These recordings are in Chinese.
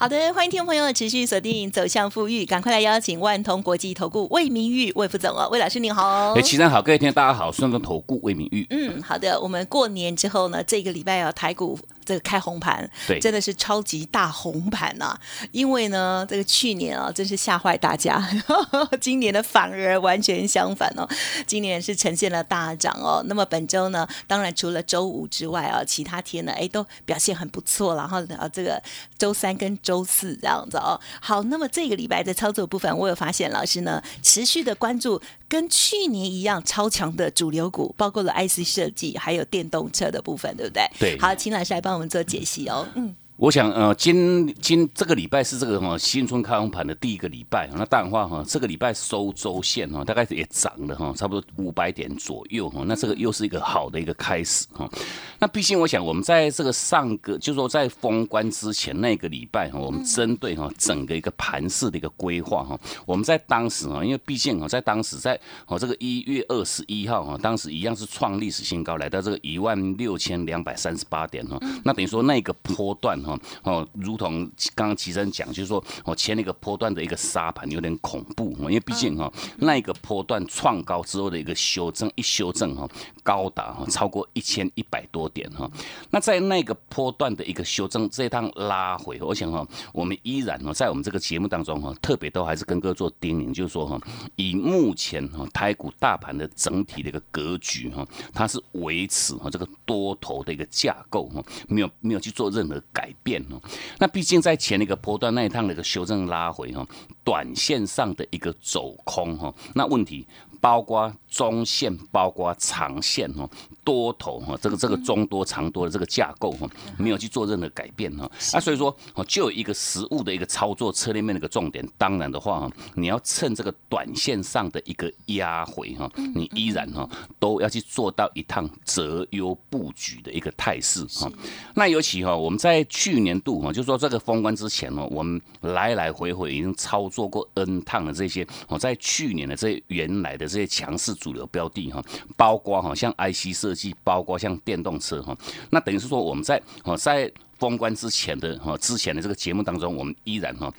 好的，欢迎听众朋友持续锁定《走向富裕》，赶快来邀请万通国际投顾魏明玉魏副总哦，魏老师您好。哎，齐生好，各位听众大家好，顺风投顾魏明玉。嗯，好的，我们过年之后呢，这个礼拜要台股这个开红盘，对真的是超级大红盘呐、因为呢，这个去年啊，真是吓坏大家，今年的反而完全相反哦，今年是呈现了大涨哦。那么本周呢，当然除了周五之外啊，其他天呢，哎，都表现很不错，然后啊，这个周三跟周四这样子哦。好，那么这个礼拜的操作部分，我有发现老师呢持续的关注跟去年一样超强的主流股，包括了 IC 设计还有电动车的部分，对不对？对好，请老师来帮我们做解析哦。嗯，我想，呃，今今这个礼拜是这个哈、新春开红盘的第一个礼拜，那当然话哈，这个礼拜收周线哈，大概也涨了哈，差不多五百点左右哈，那这个又是一个好的一个开始哈。那毕竟我想，我们在这个上个，就是说在封关之前那个礼拜哈，我们针对哈整个一个盘势的一个规划哈，我们在当时哈，因为毕竟哈，在当时在哦这个一月二十一号哈，当时一样是创历史新高，来到这个一万六千两百三十八点哈，那等于说那个波段哈哦，如同刚刚齐生讲，就是说哦前那个波段的一个沙盘有点恐怖哈，因为毕竟哈那一个波段创高之后的一个修正，一修正哈高达哈超过一千一百多点哈，那在那个波段的一个修正这一趟拉回，我想哈我们依然哈在我们这个节目当中哈特别都还是跟各位做叮咛，就是说哈以目前哈台股大盘的整体的一个格局哈，它是维持哈这个多头的一个架构哈，没有没有去做任何改变哦。那毕竟在前一个波段那一趟的一个修正拉回哈，短线上的一个走空哈，那问题。包括中线，包括长线哦，多头哈，这个这个中多长多的这个架构哈，没有去做任何改变哈。啊所以说哦，就有一个实物的一个操作策略面的一个重点。当然的话哈，你要趁这个短线上的一个压回哈，你依然哈都要去做到一趟择优布局的一个态势哈。那尤其哈，我们在去年度哈，就说这个封关之前哦，我们来来回回已经操作过 N 趟的这些哦，在去年的这原来的这些强势主流标的哈，包括哈像 IC 设计，包括像电动车哈，那等于是说我们在哈在封关之前的哈之前的这个节目当中，我们依然哈。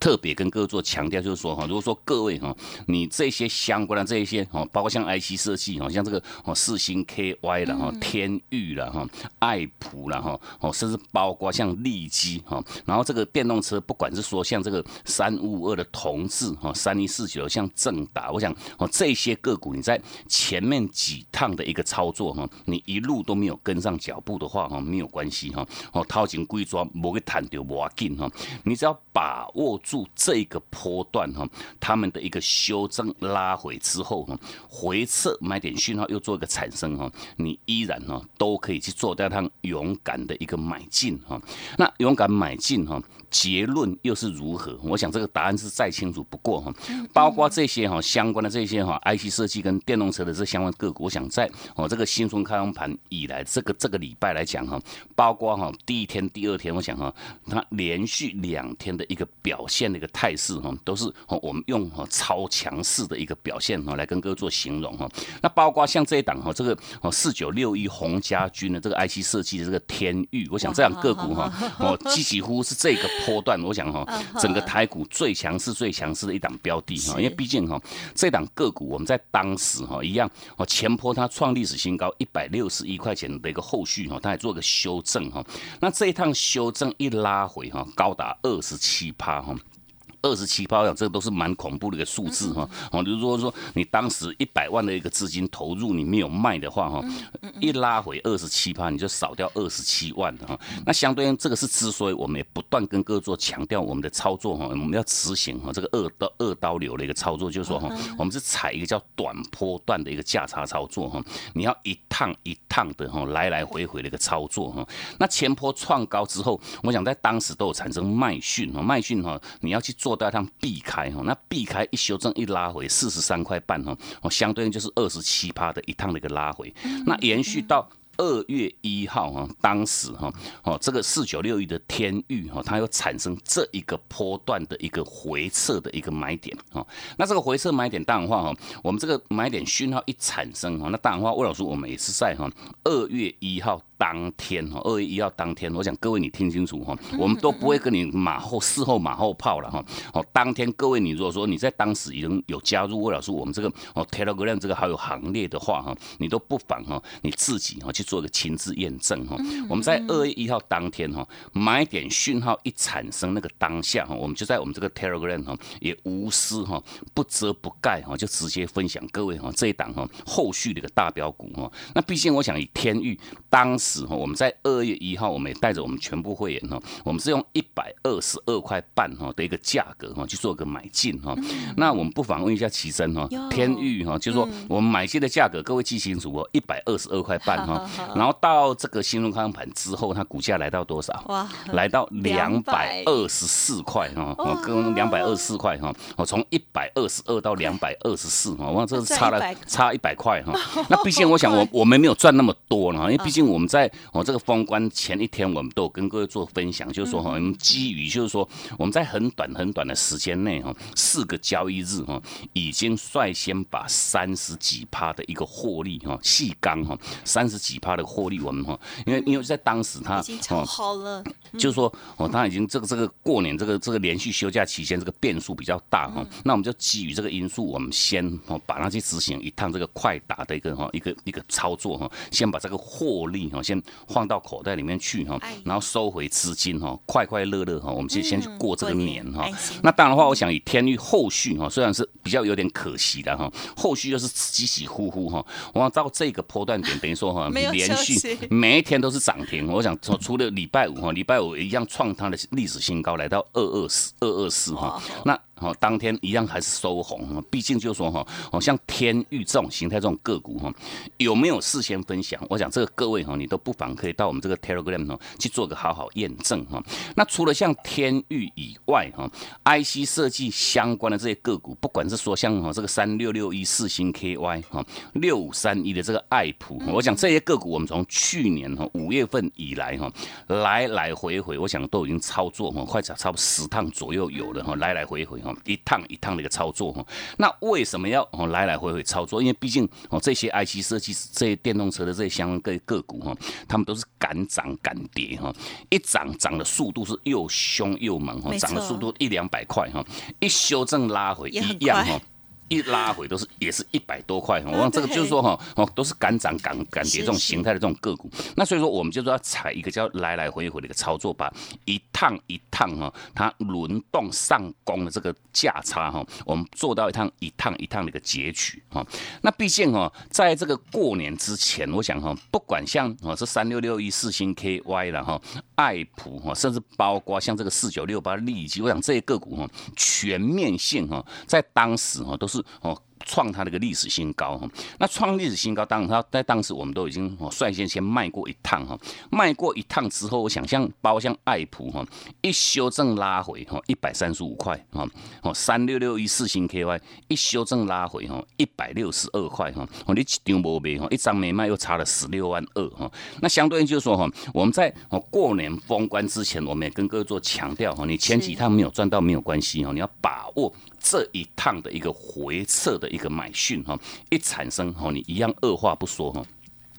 特别跟各位做强调，就是说哈，如果说各位哈，你这些相关的这一些哦，包括像 IC 设计哈，像这个哦四星 KY 了哈，天域了哈，爱普了哈，哦，甚至包括像利基哈，然后这个电动车，不管是说像这个三五五二的同志哈，三一四九像正达，我想哦这些个股你在前面几趟的一个操作哈，你一路都没有跟上脚步的话哈，没有关系哈，哦掏钱规抓，无去谈掉无要紧哈，你只要把握。住这个波段哈，他们的一个修正拉回之后哈，回撤买点讯号又做一个产生哈，你依然哈都可以去做掉趟勇敢的一个买进哈。那勇敢买进哈，结论又是如何？我想这个答案是再清楚不过哈。包括这些哈相关的这些哈 IC 设计跟电动车的这相关个股，我想在哦这个新春开盘以来，这个这个礼拜来讲哈，包括哈第一天、第二天，我想哈它连续两天的一个表。表现的一个态势哈，都是我们用哈超强势的一个表现哈来跟各位做形容哈。那包括像这一档哈，这个哦四九六一红家军的这个 IC 设计的这个天域，我想这样个股哈哦几 几乎是这个波段，我想哈 整个台股最强势、最强势的一档标的哈。因为毕竟哈这档个股我们在当时哈一样哦前坡它创历史新高一百六十一块钱的一个后续哈，它还做个修正哈。那这一趟修正一拉回哈，高达二十七趴哈。二十七包呀，这个都是蛮恐怖的一个数字哈。哦，如果说你当时一百万的一个资金投入，你没有卖的话哈，一拉回二十七趴，你就少掉二十七万哈。那相对应，这个是之所以我们也不断跟各位做强调，我们的操作哈，我们要执行哈这个二刀二刀流的一个操作，就是说哈，我们是采一个叫短波段的一个价差操作哈。你要一趟一趟的哈来来回回的一个操作哈。那前坡创高之后，我想在当时都有产生卖讯哈，卖讯哈，你要去做。做到一趟避开哈，那避开一修正一拉回四十三块半哈，哦，相对应就是二十七趴的一趟的一个拉回，那延续到。二月一号哈，当时哈哦，这个四九六一的天域哈，它有产生这一个波段的一个回撤的一个买点哈。那这个回撤买点当然话哈，我们这个买点讯号一产生哈，那当然话魏老师我们也是在哈二月一号。当天哈，二月一号当天，我想各位你听清楚哈，我们都不会跟你马后事后马后炮了哈。哦，当天各位你如果说你在当时已经有加入魏老师我们这个哦 Telegram 这个好友行列的话哈，你都不妨哈你自己哈去做一个亲自验证哈。我们在二月一号当天哈买点讯号一产生那个当下哈，我们就在我们这个 Telegram 哈也无私哈不遮不盖哈就直接分享各位哈这一档哈后续的一个大标股哈。那毕竟我想以天域当。时哈，我们在二月一号，我们也带着我们全部会员哈，我们是用一百二十二块半哈的一个价格哈去做个买进哈。那我们不妨问一下奇珍哈，天域哈，就是说我们买进的价格，各位记清楚哦，一百二十二块半哈。然后到这个新荣康盘之后，它股价来到多少？哇，来到两百二十四块哈，跟两百二十四块哈，我从一百二十二到两百二十四哈，我这是差了差一百块哈。那毕竟我想我我们没有赚那么多呢，因为毕竟我们。在我这个封关前一天，我们都有跟各位做分享，就是说哈，我们基于就是说我们在很短很短的时间内哈，四个交易日哈，已经率先把三十几趴的一个获利哈，细钢哈，三十几趴的获利我们哈，因为因为在当时它哦好了，就是说哦，他已经这个这个过年这个这个连续休假期间这个变数比较大哈，那我们就基于这个因素，我们先哦把它去执行一趟这个快打的一个哈一个一个操作哈，先把这个获利哈。先放到口袋里面去哈，然后收回资金哈，快快乐乐哈，我们就先去过这个年哈。那当然的话，我想以天域后续哈，虽然是比较有点可惜的哈，后续又是起起呼呼哈。我想到这个波段点，等于说哈，连续每一天都是涨停。我想除除了礼拜五哈，礼拜五一样创它的历史新高，来到二二四二二四哈。那哦，当天一样还是收红，毕竟就说哈，哦像天域这种形态这种个股哈，有没有事先分享？我想这个各位哈，你都不妨可以到我们这个 Telegram 哦去做个好好验证哈。那除了像天域以外哈，IC 设计相关的这些个股，不管是说像哈这个三六六一四星 KY 哈，六五三一的这个爱普，我想这些个股我们从去年哈五月份以来哈，来来回回，我想都已经操作哈，快差差不多十趟左右有了哈，来来回回。一趟一趟的一个操作哈，那为什么要哦来来回回操作？因为毕竟哦这些 IC 设计这些电动车的这些相关个个股哈，他们都是敢涨敢跌哈，一涨涨的速度是又凶又猛哈，涨的速度一两百块哈，一修正拉回一样哈。一拉回都是也是一百多块，我讲这个就是说哈哦都是敢涨敢敢跌这种形态的这种个股，那所以说我们就是要踩一个叫来来回回的一个操作把，一趟一趟哈，它轮动上攻的这个价差哈，我们做到一趟一趟一趟的一个截取哈。那毕竟哈，在这个过年之前，我想哈，不管像哦是三六六一四星 KY 了哈，爱普哈，甚至包括像这个四九六八利基，我想这些个股哈，全面性哈，在当时哈都是。是哦。创它的一个历史新高哈，那创历史新高，当然它在当时我们都已经率先先卖过一趟哈，卖过一趟之后，我想象包像爱普哈，一修正拉回哈，一百三十五块哈，哦三六六一四星 KY 一修正拉回哈，一百六十二块哈，哦你一张没卖哈，一张没卖又差了十六万二哈，那相对应就是说哈，我们在哦过年封关之前，我们也跟各位做强调哈，你前几趟没有赚到没有关系哈，你要把握这一趟的一个回撤的。一个买讯哈，一产生哈，你一样二话不说哈。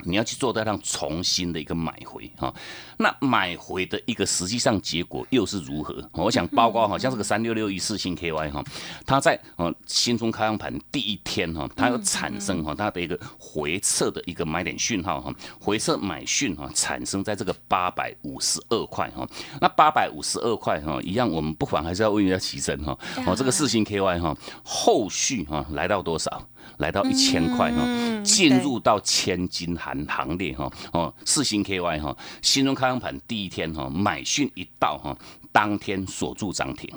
你要去做到让重新的一个买回哈，那买回的一个实际上结果又是如何？我想包括好像这个三六六一四星 KY 哈，它在呃新春开放盘第一天哈，它有产生哈它的一个回撤的一个买点讯号哈，回撤买讯哈产生在这个八百五十二块哈，那八百五十二块哈一样，我们不妨还是要问一下奇珍哈，哦这个四星 KY 哈后续哈来到多少？来到一千块哈，进入到千金行行列哈哦，四星 KY 哈，新中开盘第一天哈，买讯一到哈，当天锁住涨停，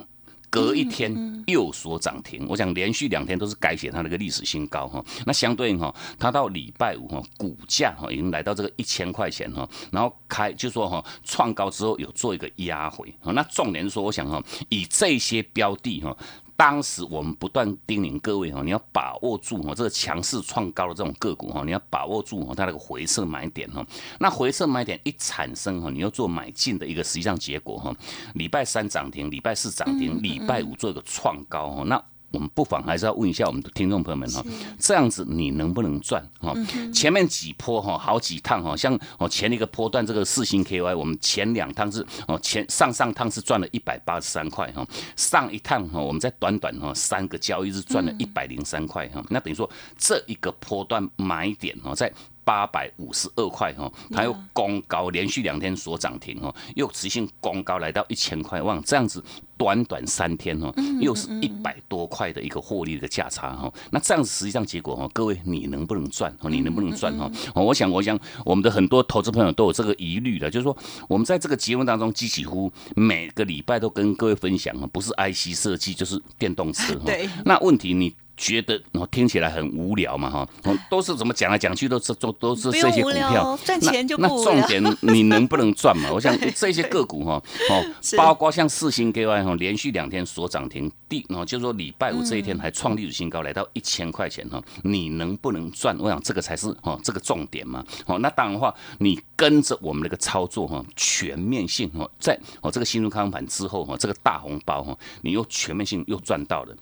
隔一天又所涨停，我想连续两天都是改写它那个历史新高哈。那相对应哈，它到礼拜五哈，股价哈已经来到这个一千块钱哈，然后开就说哈创高之后有做一个压回啊。那重点是说，我想哈，以这些标的哈。当时我们不断叮咛各位哈，你要把握住哈这个强势创高的这种个股哈，你要把握住哈它那个回撤买点哈。那回撤买点一产生哈，你要做买进的一个实际上结果哈。礼拜三涨停，礼拜四涨停，礼拜五做一个创高哈。那我们不妨还是要问一下我们的听众朋友们哈，这样子你能不能赚哈？前面几波哈，好几趟哈，像哦前一个波段这个四星 KY，我们前两趟是哦前上上趟是赚了一百八十三块哈，上一趟哈我们在短短哈三个交易日赚了一百零三块哈，那等于说这一个波段买点哈在。八百五十二块哈，它又攻高，连续两天所涨停哈，又持续攻高来到一千块，望这样子短短三天哦，又是一百多块的一个获利的价差哈。那这样子实际上结果哈，各位你能不能赚？你能不能赚哈？我想，我想我们的很多投资朋友都有这个疑虑的，就是说我们在这个节目当中，几乎每个礼拜都跟各位分享哈，不是 IC 设计就是电动车 哈。那问题你。觉得哦听起来很无聊嘛哈，都是怎么讲来讲去都是都都是这些股票，赚钱就那重点你能不能赚嘛？我想这些个股哈哦，包括像四星 KY 哈，连续两天所涨停，第哦就是说礼拜五这一天还创历史新高，来到一千块钱哈，你能不能赚？我想这个才是哦这个重点嘛。哦，那当然的话，你跟着我们那个操作哈，全面性哦，在哦这个新入康盘之后哈，这个大红包哈，你又全面性又赚到了。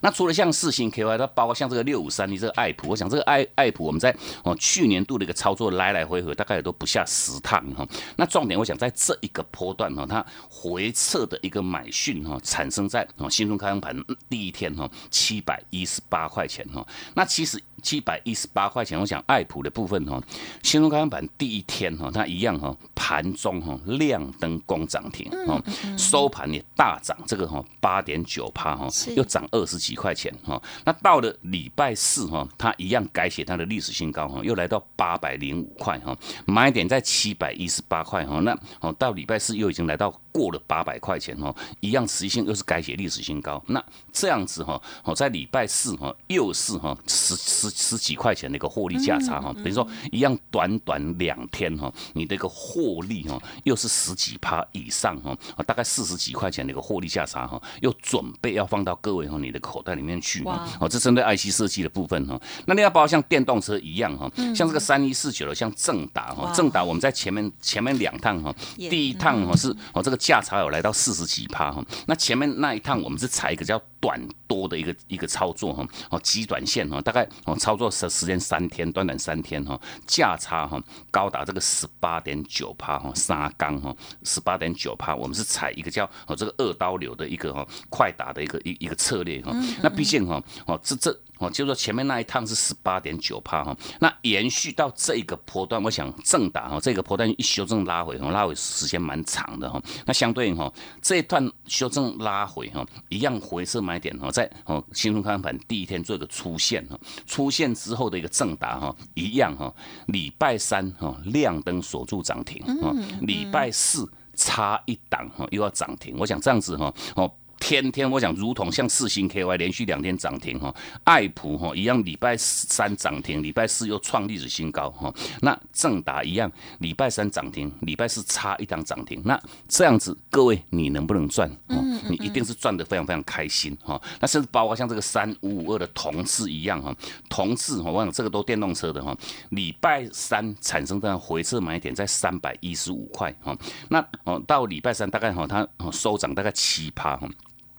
那除了像四星 KY，它包括像这个六五三的这个爱普，我想这个爱爱普我们在哦去年度的一个操作来来回回，大概也都不下十趟哈。那重点我想在这一个波段哈，它回撤的一个买讯哈，产生在哦新中开盘第一天哈，七百一十八块钱哈。那其实。七百一十八块钱，我想爱普的部分哈，新中开板第一天哈，它一样哈，盘中哈亮灯攻涨停哈，收盘也大涨，这个哈八点九趴哈，又涨二十几块钱哈。那到了礼拜四哈，它一样改写它的历史新高哈，又来到八百零五块哈，买点在七百一十八块哈。那哦到礼拜四又已经来到过了八百块钱哈，一样实际性又是改写历史新高。那这样子哈，哦在礼拜四哈又是哈十十。十几块钱的一个获利价差哈，等于说一样短短两天哈，你的一个获利哈又是十几趴以上哈，大概四十几块钱的一个获利价差哈，又准备要放到各位哈你的口袋里面去哈，哦，这针对 IC 设计的部分哈，那你要包括像电动车一样哈，像这个三一四九的像正达哈，正达我们在前面前面两趟哈，第一趟哈是哦这个价差有来到四十几趴哈，那前面那一趟我们是踩一个叫短多的一个一个操作哈，哦极短线哈，大概哦。操作时时间三天，短短三天哈，价差哈高达这个十八点九帕哈，沙钢哈十八点九帕，我们是采一个叫哦这个二刀流的一个哈快打的一个一一个策略哈，那毕竟哈哦这这。哦，就是说前面那一趟是十八点九帕哈，那延续到这一个波段，我想正打哈，这个波段一修正拉回哈，拉回时间蛮长的哈。那相对哈，这一段修正拉回哈，一样回撤买点哈，在哦新春开盘第一天做一个出现哈，出现之后的一个正达哈，一样哈，礼拜三哈亮灯锁住涨停哈，礼拜四差一档哈又要涨停，我想这样子哈哦。天天我想，如同像四星 KY 连续两天涨停哈，爱普哈一样，礼拜三涨停，礼拜四又创历史新高哈。那正达一样，礼拜三涨停，礼拜四差一档涨停。那这样子，各位你能不能赚？嗯，你一定是赚得非常非常开心哈。那甚至包括像这个三五五二的同志一样哈，同志哈，我想这个都电动车的哈。礼拜三产生的回撤买点在三百一十五块哈。那哦到礼拜三大概哈它收涨大概七趴哈。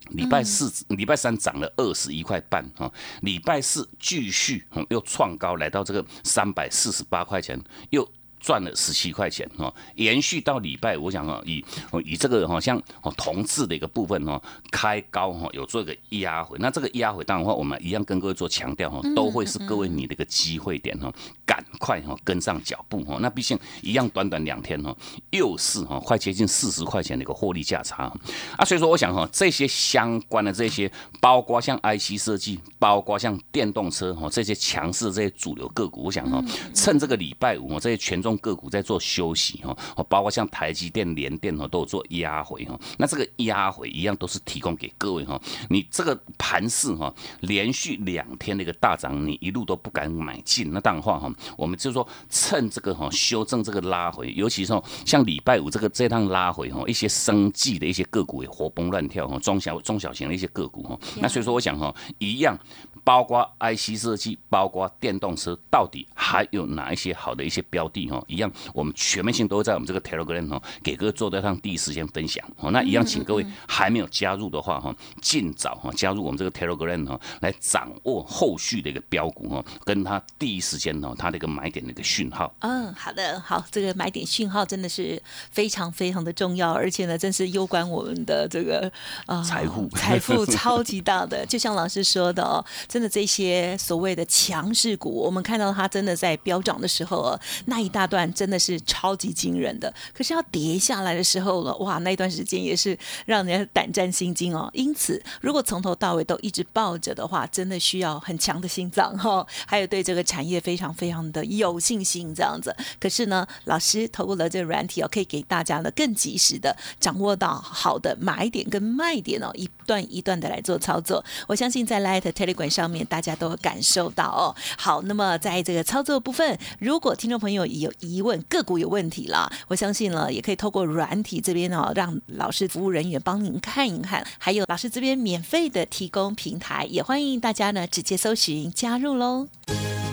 礼拜四、礼拜三涨了二十一块半哈，礼拜四继续又创高来到这个三百四十八块钱，又。赚了十七块钱哈，延续到礼拜，我想哈，以以这个哈，像同质的一个部分哈，开高哈，有做一个压回，那这个压回当然话，我们一样跟各位做强调哈，都会是各位你的一个机会点哈，赶快哈跟上脚步哈，那毕竟一样短短两天哈，又是哈快接近四十块钱的一个获利价差啊，所以说我想哈，这些相关的这些，包括像 IC 设计，包括像电动车哈，这些强势的这些主流个股，我想哈，趁这个礼拜五这些权重。中个股在做休息哈，哦，包括像台积电、联电哈都有做压回哈，那这个压回一样都是提供给各位哈，你这个盘势哈连续两天的一个大涨，你一路都不敢买进，那当然话哈，我们就说趁这个哈修正这个拉回，尤其是像礼拜五这个这趟拉回哈，一些生计的一些个股也活蹦乱跳哈，中小中小型的一些个股哈，那所以说我想哈，一样。包括 IC 设计，包括电动车，到底还有哪一些好的一些标的哈？一样，我们全面性都在我们这个 Telegram 哈，给各位做在上第一时间分享。哦，那一样，请各位还没有加入的话哈，尽早哈加入我们这个 Telegram 哈，来掌握后续的一个标股哈，跟它第一时间哦它的一个买点的一个讯号。嗯，好的，好，这个买点讯号真的是非常非常的重要，而且呢，真是攸关我们的这个啊财富财富超级大的。就像老师说的哦。的这些所谓的强势股，我们看到它真的在飙涨的时候，那一大段真的是超级惊人的。可是要跌下来的时候了，哇，那一段时间也是让人胆战心惊哦。因此，如果从头到尾都一直抱着的话，真的需要很强的心脏哈，还有对这个产业非常非常的有信心这样子。可是呢，老师透过了这个软体哦，可以给大家呢更及时的掌握到好的买点跟卖点哦，一段一段的来做操作。我相信在 Light Telegram 上。面大家都感受到哦，好，那么在这个操作部分，如果听众朋友有疑问，个股有问题了，我相信呢，也可以透过软体这边哦，让老师服务人员帮您看一看，还有老师这边免费的提供平台，也欢迎大家呢直接搜寻加入喽。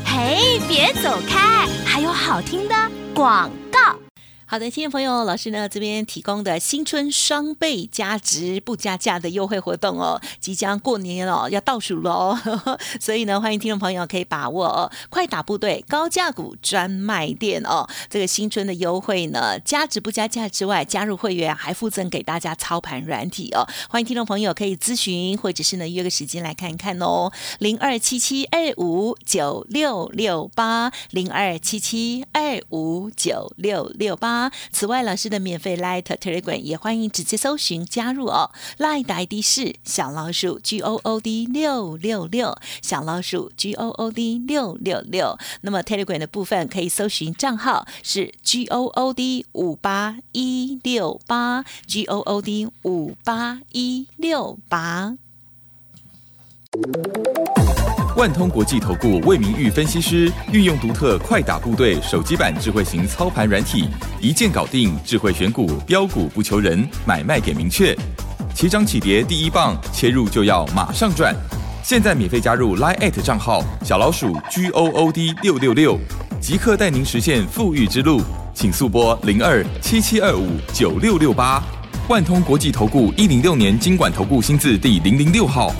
嘿，别走开，还有好听的广告。好的，听众朋友，老师呢这边提供的新春双倍加值不加价的优惠活动哦，即将过年了，要倒数喽，所以呢，欢迎听众朋友可以把握哦，快打部队高价股专卖店哦，这个新春的优惠呢，加值不加价之外，加入会员还附赠给大家操盘软体哦，欢迎听众朋友可以咨询或者是呢约个时间来看一看哦，零二七七二五九六六八零二七七二五九六六八。此外，老师的免费 Light Telegram 也欢迎直接搜寻加入哦。Light 的 ID 是小老鼠 G O O D 六六六，小老鼠 G O O D 六六六。那么 Telegram 的部分可以搜寻账号是 G O O D 五八一六八，G O O D 五八一六八。万通国际投顾魏明玉分析师运用独特快打部队手机版智慧型操盘软体，一键搞定智慧选股标股不求人，买卖点明确，起涨起跌第一棒，切入就要马上赚。现在免费加入 Line 账号小老鼠 G O O D 六六六，即刻带您实现富裕之路，请速拨零二七七二五九六六八。万通国际投顾一零六年经管投顾新字第零零六号。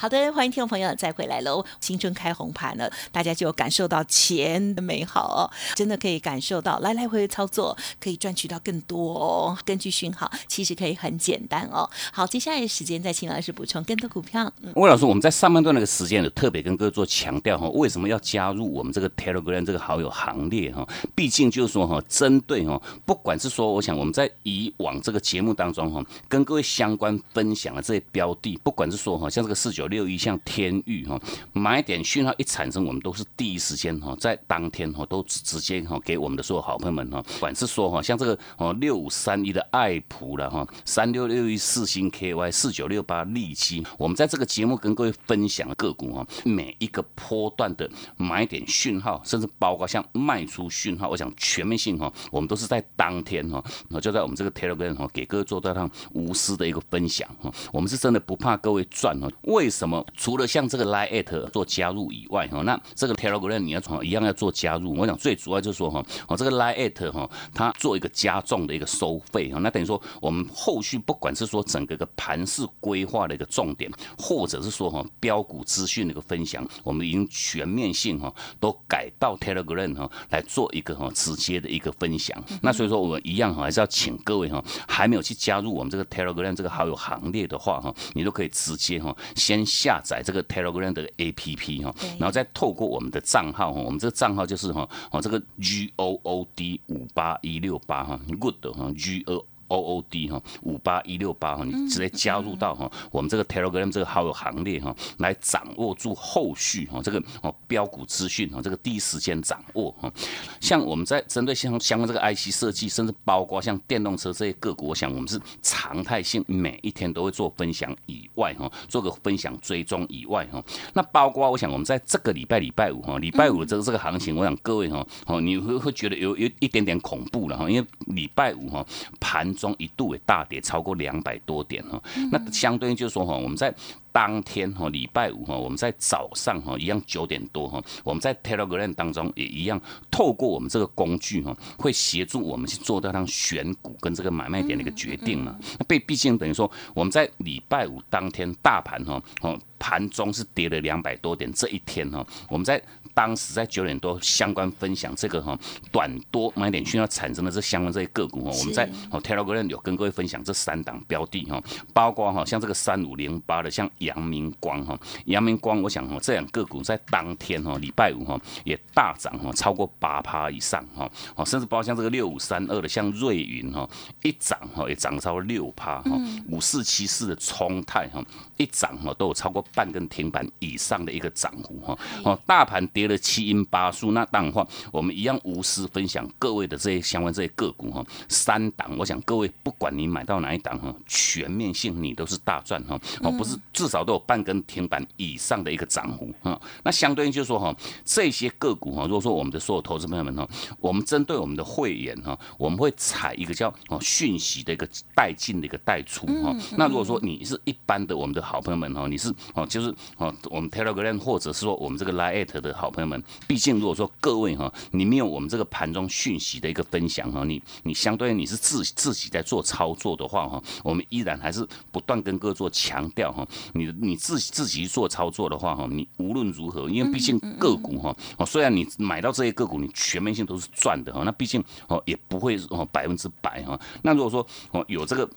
好的，欢迎听众朋友再回来喽！新春开红盘了，大家就感受到钱的美好哦，真的可以感受到来来回回操作可以赚取到更多哦。根据讯号，其实可以很简单哦。好，接下来的时间再请老师补充更多股票。魏老师，我们在上半段那个时间有特别跟各位做强调哈，为什么要加入我们这个 Telegram 这个好友行列哈？毕竟就是说哈，针对哈，不管是说，我想我们在以往这个节目当中哈，跟各位相关分享的这些标的，不管是说哈，像这个四九。六一像天域哈，买点讯号一产生，我们都是第一时间哈，在当天哈都直接哈给我们的所有好朋友们哈，不管是说哈像这个哦六五三一的爱普了哈，三六六一四星 KY 四九六八利基，我们在这个节目跟各位分享个股哈，每一个波段的买点讯号，甚至包括像卖出讯号，我想全面性哈，我们都是在当天哈，就在我们这个 Telegram 哈，给各位做到上无私的一个分享哈，我们是真的不怕各位赚哈，为什么除了像这个 Line 做加入以外哈，那这个 Telegram 你要从一样要做加入。我想最主要就是说哈，哦这个 Line 哈，它做一个加重的一个收费哈，那等于说我们后续不管是说整个一个盘式规划的一个重点，或者是说哈标股资讯的一个分享，我们已经全面性哈都改到 Telegram 哈来做一个哈直接的一个分享。那所以说我们一样哈还是要请各位哈还没有去加入我们这个 Telegram 这个好友行列的话哈，你都可以直接哈先。下载这个 Telegram 的 APP 哈，然后再透过我们的账号哈，我们这个账号就是哈，哦这个 G O O D 五八一六八哈，Good 哈，G O O O D 哈五八一六八哈，你直接加入到哈我们这个 Telegram 这个好友行列哈，来掌握住后续哈这个哦标股资讯哈，这个第一时间掌握哈。像我们在针对像相关这个 IC 设计，甚至包括像电动车这些个股，我想我们是常态性每一天都会做分享以外哈，做个分享追踪以外哈，那包括我想我们在这个礼拜礼拜五哈，礼拜五这个这个行情，我想各位哈哦你会会觉得有有一点点恐怖了哈，因为礼拜五哈盘中一度也大跌超过两百多点哈，那相对应就是说哈我们在。当天哈，礼拜五哈，我们在早上哈，一样九点多哈，我们在 Telegram 当中也一样，透过我们这个工具哈，会协助我们去做到它选股跟这个买卖点的一个决定嘛。那被毕竟等于说，我们在礼拜五当天大盘哈，哦盘中是跌了两百多点，这一天哈，我们在。当时在九点多相关分享这个哈短多买点需要产生的这相关这些个股哈，我们在哦 Telegram 有跟各位分享这三档标的哈，包括哈像这个三五零八的像阳明光哈，阳明光我想哈这两个股在当天哈礼拜五哈也大涨哈超过八趴以上哈，哦甚至包括像这个六五三二的像瑞云哈一涨哈也涨超过六趴哈，五四七四的冲泰哈一涨哈都有超过半根停板以上的一个涨幅哈，哦大盘跌。了七阴八数，那当然话，我们一样无私分享各位的这些相关这些个股哈，三档，我想各位不管你买到哪一档哈，全面性你都是大赚哈，哦不是至少都有半根停板以上的一个涨幅哈，那相对应就是说哈，这些个股哈，如果说我们的所有投资朋友们哈，我们针对我们的会员哈，我们会采一个叫哦讯息的一个带进的一个带出哈，那如果说你是一般的我们的好朋友们哈，你是哦就是哦我们 Telegram 或者是说我们这个 Lite 的好。朋友们，毕竟如果说各位哈，你没有我们这个盘中讯息的一个分享哈，你你相对于你是自自己在做操作的话哈，我们依然还是不断跟各位做强调哈，你你自自己做操作的话哈，你无论如何，因为毕竟个股哈，哦虽然你买到这些个股，你全面性都是赚的哈，那毕竟哦也不会哦百分之百哈，那如果说哦有这个。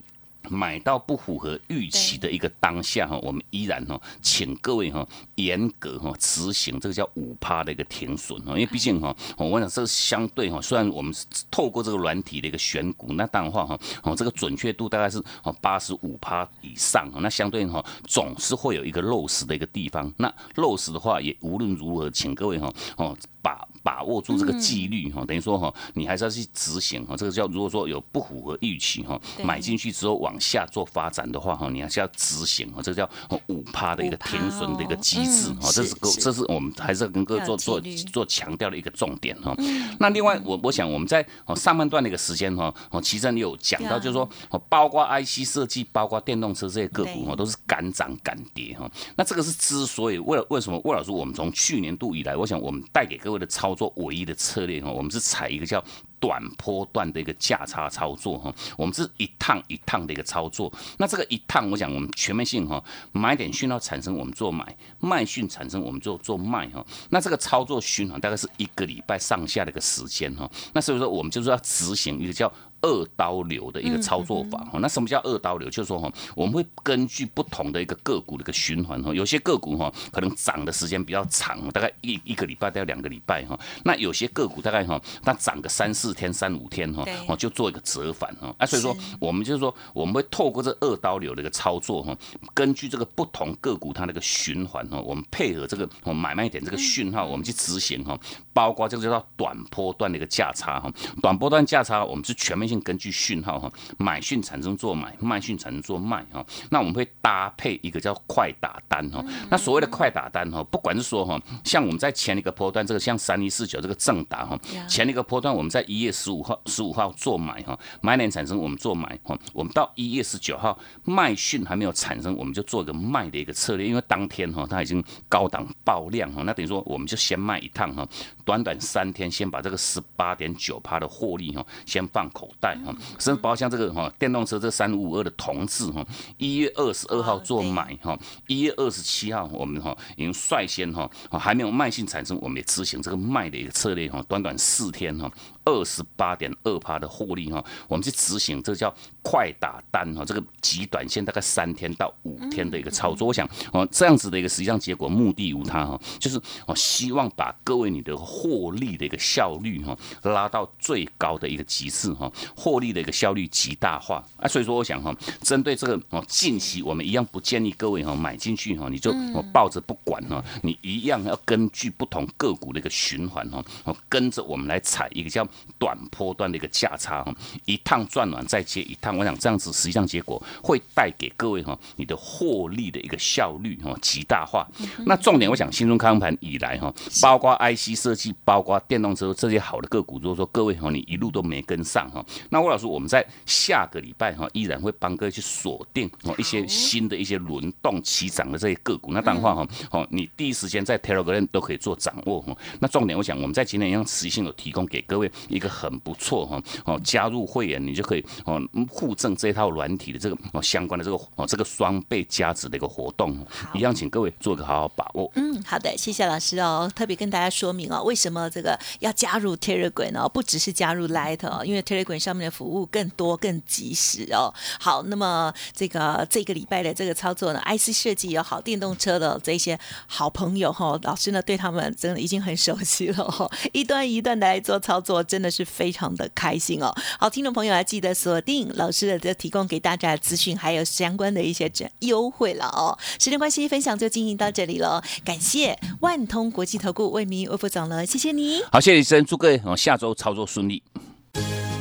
买到不符合预期的一个当下哈，我们依然哈，请各位哈严格哈执行这个叫五趴的一个停损哈，因为毕竟哈，我想这个相对哈，虽然我们透过这个软体的一个选股，那当然话哈，哦这个准确度大概是哦八十五趴以上，那相对哈总是会有一个漏失的一个地方，那漏失的话也无论如何，请各位哈哦。把把握住这个纪律哈，等于说哈，你还是要去执行哈。这个叫如果说有不符合预期哈，买进去之后往下做发展的话哈，你还是要执行哈。这叫五趴的一个停损的一个机制哈，这是这是我们还是要跟各位做做做强调的一个重点哈。那另外我我想我们在上半段的一个时间哈，哦，其实你有讲到就是说，包括 IC 设计，包括电动车这些个股哈，都是敢涨敢跌哈。那这个是之所以为了为什么魏老师我们从去年度以来，我想我们带给各位的操作唯一的策略哈，我们是采一个叫短波段的一个价差操作哈，我们是一趟一趟的一个操作。那这个一趟，我讲我们全面性哈，买点讯号产生我们做买，卖讯产生我们做做卖哈。那这个操作循环大概是一个礼拜上下的一个时间哈。那所以说我们就是要执行一个叫。二刀流的一个操作法哈，那什么叫二刀流？就是说哈，我们会根据不同的一个个股的一个循环哈，有些个股哈可能涨的时间比较长，大概一一个礼拜到两个礼拜哈，那有些个股大概哈，它涨个三四天、三五天哈，哦就做一个折返哈，啊，所以说我们就是说我们会透过这二刀流的一个操作哈，根据这个不同个股它那个循环哈，我们配合这个买卖点这个讯号，我们去执行哈，包括这个叫短波段的一个价差哈，短波段价差我们是全面。根据讯号哈，买讯产生做买，卖讯产生做卖哈。那我们会搭配一个叫快打单哈。那所谓的快打单哈，不管是说哈，像我们在前一个波段这个像三一四九这个正打哈，前一个波段我们在一月十五号十五号做买哈，买点产生我们做买哈。我们到一月十九号卖讯还没有产生，我们就做一个卖的一个策略，因为当天哈它已经高档爆量哈，那等于说我们就先卖一趟哈，短短三天先把这个十八点九趴的获利哈先放口袋。哈，甚至包括像这个哈电动车这三五五二的同志哈，一月二十二号做买哈，一月二十七号我们哈已经率先哈还没有卖性产生，我们也执行这个卖的一个策略哈，短短四天哈，二十八点二趴的获利哈，我们去执行这叫快打单哈，这个极短线大概三天到五天的一个操作，我想哦这样子的一个实际上结果目的无他哈，就是我希望把各位你的获利的一个效率哈拉到最高的一个极致哈，获利的一个效率极大化啊，所以说我想哈，针对这个哦近期我们一样不建议各位哈买进去哈，你就抱着不管哈，你一样要根据不同个股的一个循环哈，跟着我们来踩一个叫。短波段的一个价差哈，一趟赚完再接一趟，我想这样子实际上结果会带给各位哈，你的获利的一个效率哈极大化。那重点我想新中康盘以来哈，包括 IC 设计，包括电动车这些好的个股，如果说各位哈你一路都没跟上哈，那魏老师我们在下个礼拜哈依然会帮各位去锁定哦一些新的一些轮动起涨的这些个股。那当然话哈哦你第一时间在 Telegram 都可以做掌握哈。那重点我想我们在今天一样实际性有提供给各位。一个很不错哈哦，加入会员你就可以哦互赠这套软体的这个哦相关的这个哦这个双倍价值的一个活动，一样请各位做个好好把握。嗯，好的，谢谢老师哦。特别跟大家说明哦，为什么这个要加入 Telegram 哦，不只是加入 Light 哦，因为 Telegram 上面的服务更多更及时哦。好，那么这个这个礼拜的这个操作呢，IC 设计也好，电动车的这些好朋友哈，老师呢对他们真的已经很熟悉了哈，一段一段的来做操作，真。的是非常的开心哦！好，听众朋友要记得锁定老师的这提供给大家的资讯，还有相关的一些这优惠了哦。时间关系，分享就进行到这里了。感谢万通国际投顾魏明魏副总了，谢谢你。好，谢谢医生，祝各位下周操作顺利。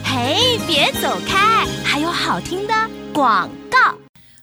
嘿，别走开，还有好听的广告。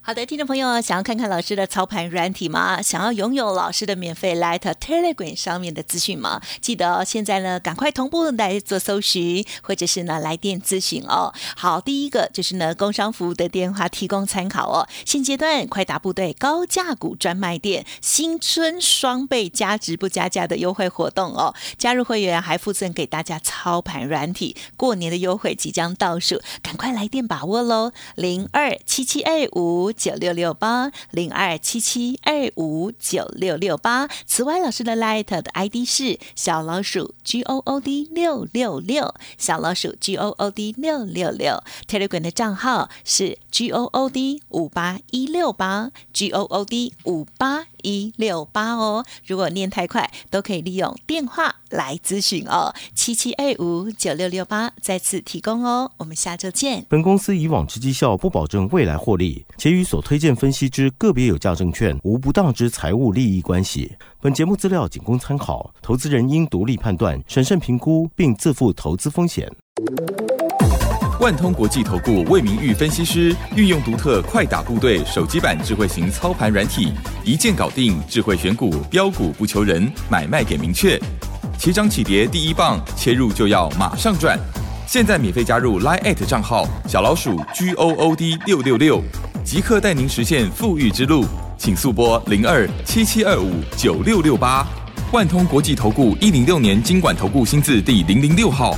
好的，听众朋友，想要看看老师的操盘软体吗？想要拥有老师的免费 Light Telegram 上面的资讯吗？记得哦现在呢，赶快同步来做搜寻，或者是呢来电咨询哦。好，第一个就是呢，工商服务的电话提供参考哦。现阶段快打部队高价股专卖店新春双倍加值不加价的优惠活动哦，加入会员还附赠给大家操盘软体，过年的优惠即将倒数，赶快来电把握喽！零二七七二五。九六六八零二七七二五九六六八，此外，老师的 Light 的 ID 是小老鼠 G O O D 六六六，小老鼠 G O O D 六六六，Telegram 的账号是 G O O D 五八一六八 G O O D 五八。一六八哦，如果念太快，都可以利用电话来咨询哦。七七二五九六六八再次提供哦，我们下周见。本公司以往之绩效不保证未来获利，且与所推荐分析之个别有价证券无不当之财务利益关系。本节目资料仅供参考，投资人应独立判断、审慎评估，并自负投资风险。万通国际投顾魏明玉分析师运用独特快打部队手机版智慧型操盘软体，一键搞定智慧选股标股不求人，买卖点明确。起涨起跌第一棒，切入就要马上赚。现在免费加入 Line 账号小老鼠 G O O D 六六六，即刻带您实现富裕之路。请速拨零二七七二五九六六八。万通国际投顾一零六年经管投顾新字第零零六号。